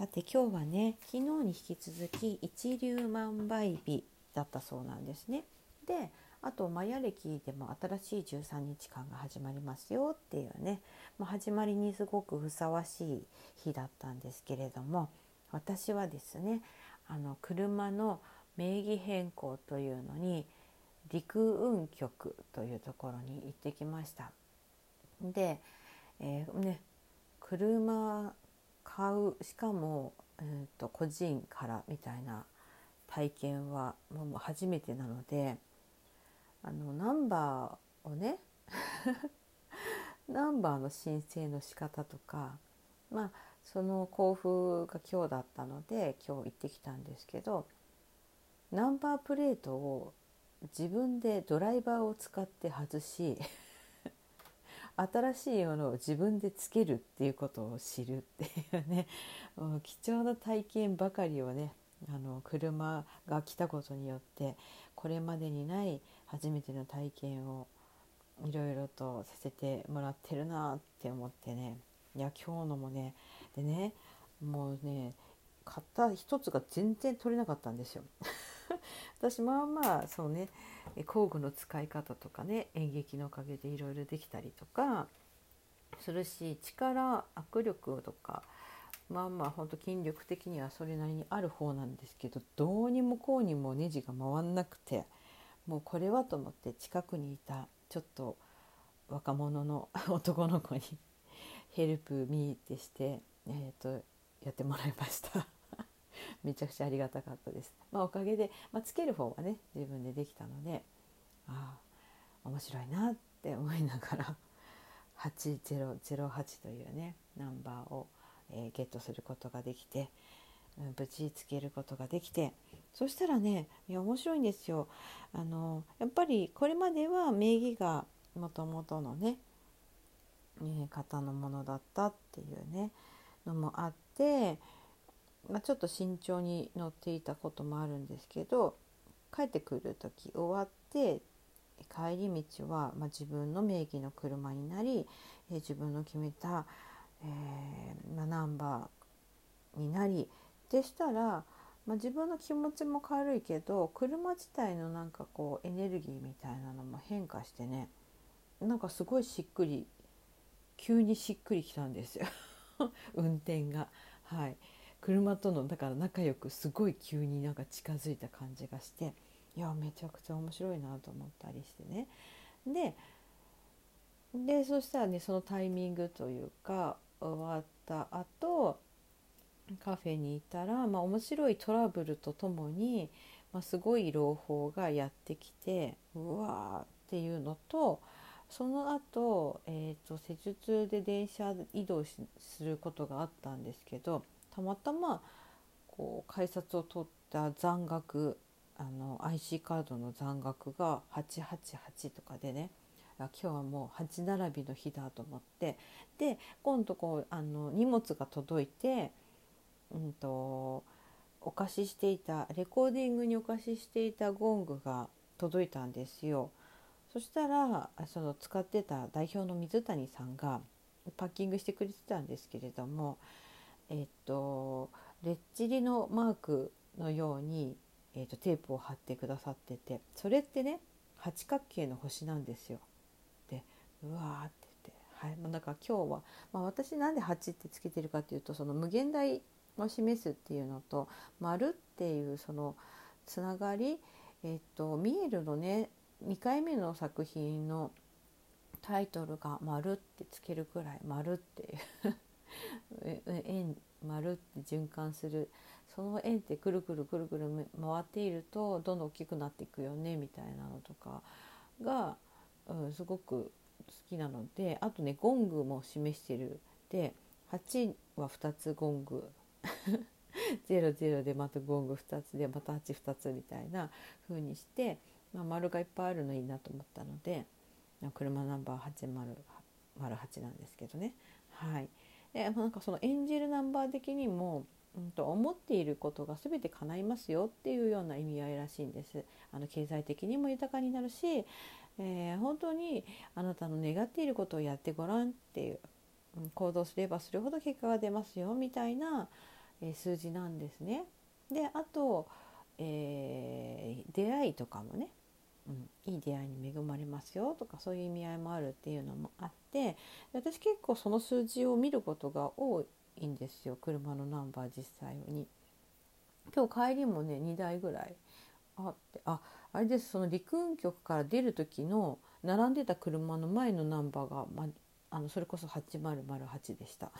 さて今日はね昨日に引き続き一粒万倍日だったそうなんですね。であとマヤ暦でも新しい13日間が始まりますよっていうね、まあ、始まりにすごくふさわしい日だったんですけれども私はですねあの車の名義変更というのに陸運局というところに行ってきました。で、えーね、車買うしかも、えー、と個人からみたいな体験はもう初めてなのであのナンバーをね ナンバーの申請の仕方とかまあその交付が今日だったので今日行ってきたんですけどナンバープレートを自分でドライバーを使って外し新しいものを自分でつけるっていうことを知るっていうね 貴重な体験ばかりをねあの車が来たことによってこれまでにない初めての体験をいろいろとさせてもらってるなって思ってねいや今日のもねでねもうね買った一つが全然取れなかったんですよ。私まあまあそうね工具の使い方とかね演劇のおかげでいろいろできたりとかするし力握力とかまあまあほんと筋力的にはそれなりにある方なんですけどどうにもこうにもネジが回んなくてもうこれはと思って近くにいたちょっと若者の 男の子に ヘルプミーってして、えー、とやってもらいました。めちゃくちゃありがたかったです。まあ、おかげで、まあ、つける方はね自分でできたのでああ面白いなって思いながら8008というねナンバーを、えー、ゲットすることができて、うん、無事つけることができてそしたらねいや面白いんですよ。あのやっぱりこれまでは名義がもともとのね、方のものだったっていうねのもあって。まあ、ちょっと慎重に乗っていたこともあるんですけど帰ってくる時終わって帰り道は、まあ、自分の名義の車になり、えー、自分の決めた、えーまあ、ナンバーになりでしたら、まあ、自分の気持ちも軽いけど車自体のなんかこうエネルギーみたいなのも変化してねなんかすごいしっくり急にしっくりきたんですよ 運転が。はい車とのだから仲良くすごい急になんか近づいた感じがしていやめちゃくちゃ面白いなと思ったりしてね。ででそしたらねそのタイミングというか終わった後カフェにいたら、まあ、面白いトラブルとともに、まあ、すごい朗報がやってきてうわーっていうのとその後、えーと、施術で電車移動することがあったんですけどたまたまこう改札を取った残額あの IC カードの残額が888とかでね今日はもう8並びの日だと思ってで今度こうあの荷物が届いて、うんと、お貸ししていたレコーディングにお貸ししていたゴングが届いたんですよ。そしたらその使ってた代表の水谷さんがパッキングしてくれてたんですけれどもえっと、レッチリのマークのように、えっと、テープを貼ってくださっててそれってね八角形の星なんですよ。でうわーって言って、はい、だから今日は、まあ、私なんで8ってつけてるかっていうとその無限大を示すっていうのと丸っていうそのつながり、えっと、ミエルのね2回目の作品のタイトルが「丸」ってつけるくらい「丸」っていう円丸って循環する。その円ってくるくるくるくる回っているとどんどん大きくなっていくよねみたいなのとかが、うん、すごく好きなのであとねゴングも示してる。で8は2つゴング。00でまたゴング2つでまた82つみたいな風にして、まあ、丸がいっぱいあるのいいなと思ったので車ナンバー8008なんですけどね。はい、でなんかそのエンジェルナンバー的にもうんと思っていることが全て叶いますよっていうような意味合いらしいんです。あの経済的にも豊かになるし、えー、本当にあなたの願っていることをやってごらんっていう行動すればするほど結果が出ますよみたいな、えー、数字なんですね。であと、えー、出会いとかもね、いい出会いに恵まれますよとかそういう意味合いもあるっていうのもあって私結構その数字を見ることが多いんですよ。車のナンバー実際に。今日帰りもね2台ぐらいあってああれです。その陸運局から出る時の並んでた車の前のナンバーが、まあのそれこそ8008でした。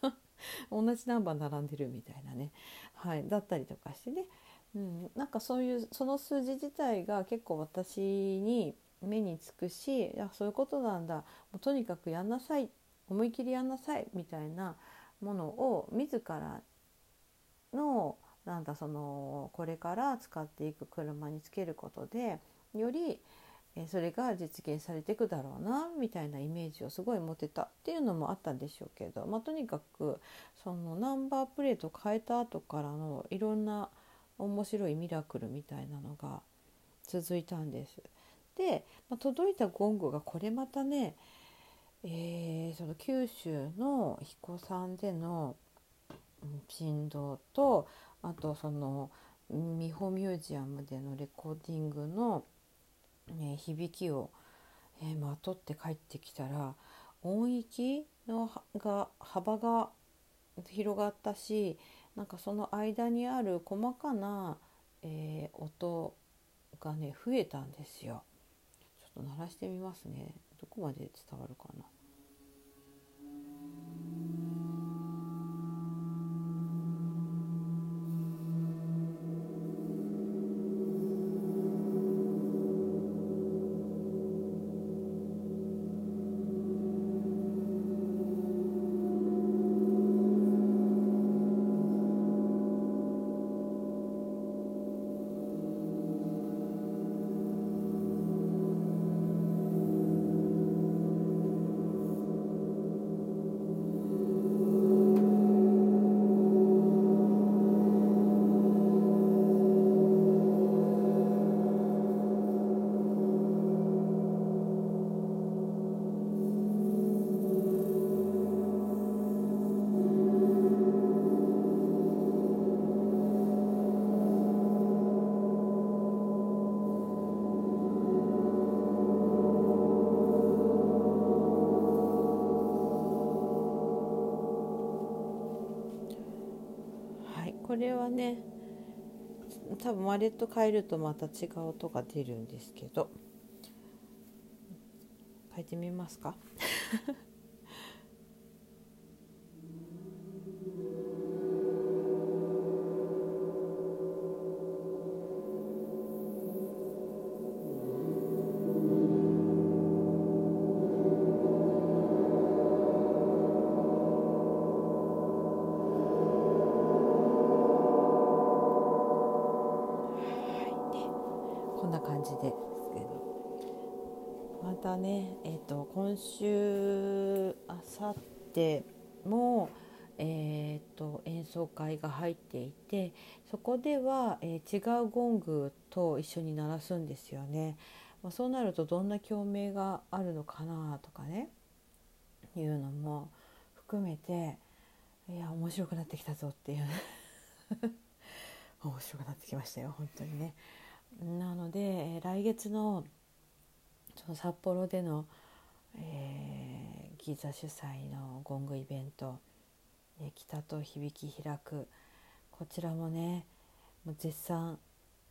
同じナンバー並んでるみたいなね、はい、だったりとかしてね、うん、なんかそういうその数字自体が結構私に目につくしいやそういうことなんだ。もうとにかくやんなさい思い切りやんなさいみたいなものを自らのなんだそのこれから使っていく車につけることでよりそれが実現されていくだろうなみたいなイメージをすごい持てたっていうのもあったんでしょうけど、まあ、とにかくそのナンバープレート変えた後からのいろんな面白いミラクルみたいなのが続いたんです。で、まあ、届いたゴングがこれまたね、えー、その九州の彦山での振動とあとその美穂ミュージアムでのレコーディングの、ね、響きを、えー、まとって帰ってきたら音域のが幅が広がったしなんかその間にある細かな、えー、音がね増えたんですよ。ちょっと鳴らしてみますね。どこまで伝わるかな。これはね多分マレット変えるとまた違う音が出るんですけど。変えてみますか？たね、えーと、今週あさっても、えーと、演奏会が入っていてそこでは、えー、違うゴングと一緒に鳴らすんですよね。まあ、そうなるとどんな共鳴があるのかなとかねいうのも含めていや面白くなってきたぞっていう 面白くなってきましたよ本当にね。なので来月のその札幌での、えー、ギザ主催のゴングイベント「え北と響き開く」こちらもねもう絶賛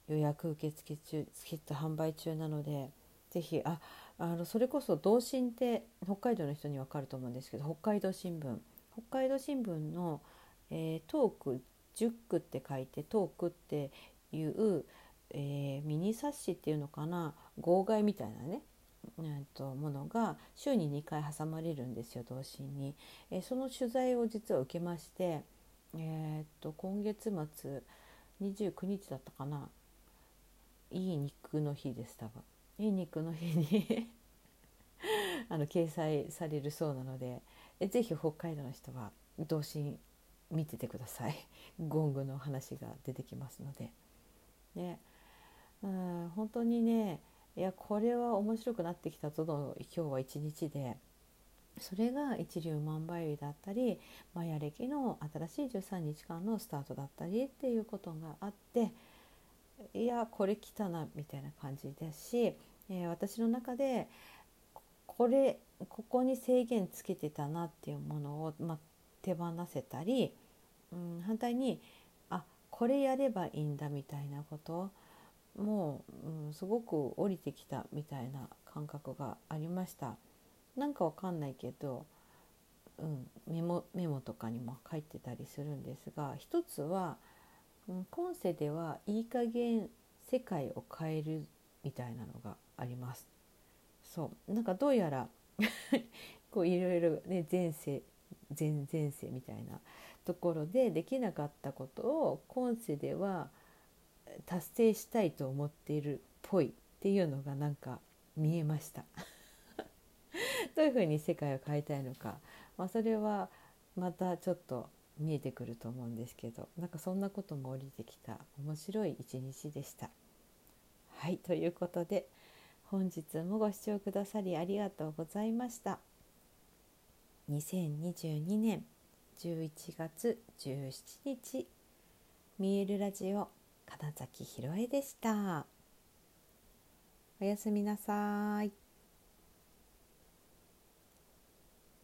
予約受付中チケット販売中なのでぜひああのそれこそ同心って北海道の人に分かると思うんですけど北海道新聞。北海道新聞の、えー、トーク10区って書いてトークっていう、えー、ミニ冊子っていうのかな号外みたいなねえー、とものが週に2回挟まれるんですよ同心に、えー、その取材を実は受けましてえー、っと今月末29日だったかな。いい肉の日です多分いい肉の日に あの掲載されるそうなのでぜひ北海道の人は同心見ててください。ゴングの話が出てきますので。ね。うん本当にねいやこれは面白くなってきたぞの今日は一日で。それが一粒万倍日だったりマヤ暦の新しい13日間のスタートだったりっていうことがあっていやこれ来たなみたいな感じですし、えー、私の中でこれここに制限つけてたなっていうものを、まあ、手放せたり、うん、反対にあこれやればいいんだみたいなこともう、うん、すごく降りてきたみたいな感覚がありました。なんかわかんないけど、うん、メモメモとかにも書いてたりするんですが一つは、うん、今世ではいい加減世界を変えるみたいなのがあります。そうなんかどうやら こういろいろね前世前前世みたいなところでできなかったことを今世では達成したいと思っているっぽいっていうのがなんか見えました どういうふうに世界を変えたいのか、まあ、それはまたちょっと見えてくると思うんですけどなんかそんなことも降りてきた面白い一日でした。はいということで本日もご視聴くださりありがとうございました。2022年11月17日見えるラジオ金崎ひろえでした。おやすみなさい。